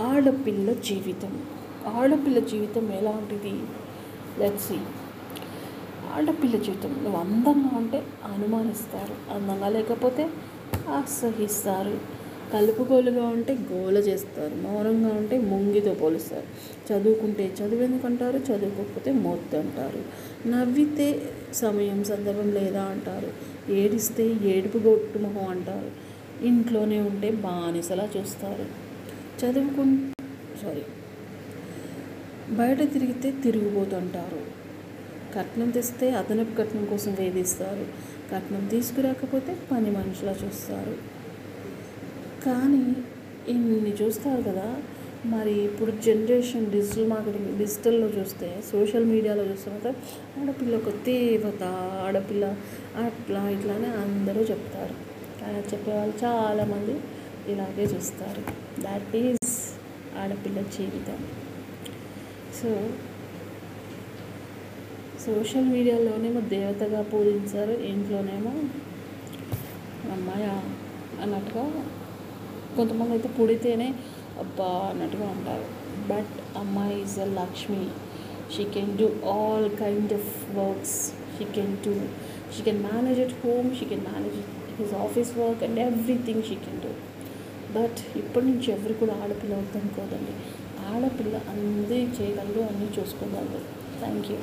ఆడపిల్ల జీవితం. ఆడపిల్ల జీవితం ఎలాంటిది? లెట్సి ఆడపిల్ల జీవితం నువ్వు అందంగా ఉంటే అనుమానిస్తారు. అందంగా లేకపోతే అసహిస్తారు. కలుపుగోలుగా ఉంటే గోల చేస్తారు. మౌనంగా ఉంటే ముంగితో పోలుస్తారు. చదువుకుంటే చదువు ఎందుకంటారు? చదువుకోకపోతే మొద్దు అంటారు. నవ్వితే సమయం సందర్భం లేదా అంటారు. ఏడిస్తే ఏడుపు గొట్టు మొహం అంటారు. ఇంట్లోనే ఉంటే బానిసలా చూస్తారు. చదువుకు సారీ బయట తిరిగితే తిరిగిపోతుంటారు. కట్నం తెస్తే అదనపు కట్నం కోసం వేధిస్తారు. కట్నం తీసుకురాకపోతే పని మనుషులా చూస్తారు. కానీ ఇన్ని చూస్తారు కదా మరి ఇప్పుడు జనరేషన్ డిజిటల్ మార్కెటింగ్ డిజిటల్లో చూస్తే సోషల్ మీడియాలో చూస్తే మాత్రం ఆడపిల్ల ఒక దేవత ఆడపిల్ల అట్లా ఇట్లా అని అందరూ చెప్తారు. అలా చెప్పేవాళ్ళు చాలామంది ఇలాగే చూస్తారు. దాట్ ఈజ్ ఆడపిల్ల జీవితం. సో సోషల్ మీడియాలోనేమో దేవతగా పూజించారు. ఇంట్లోనేమో అమ్మాయ అన్నట్టుగా కొంతమంది అయితే పుడితేనే అబ్బా అన్నట్టుగా ఉంటారు. బట్ అమ్మాయి is a Lakshmi she can do all kind of works she can do she can manage at home she can manage his office work and everything she can do but ఇప్పటి నుంచి ఎవరు కూడా ఆడపిల్ల వద్దనుకోదండి. ఆడపిల్ల అన్నీ చేయగలరు అన్నీ చూసుకోగలరు థ్యాంక్ యూ.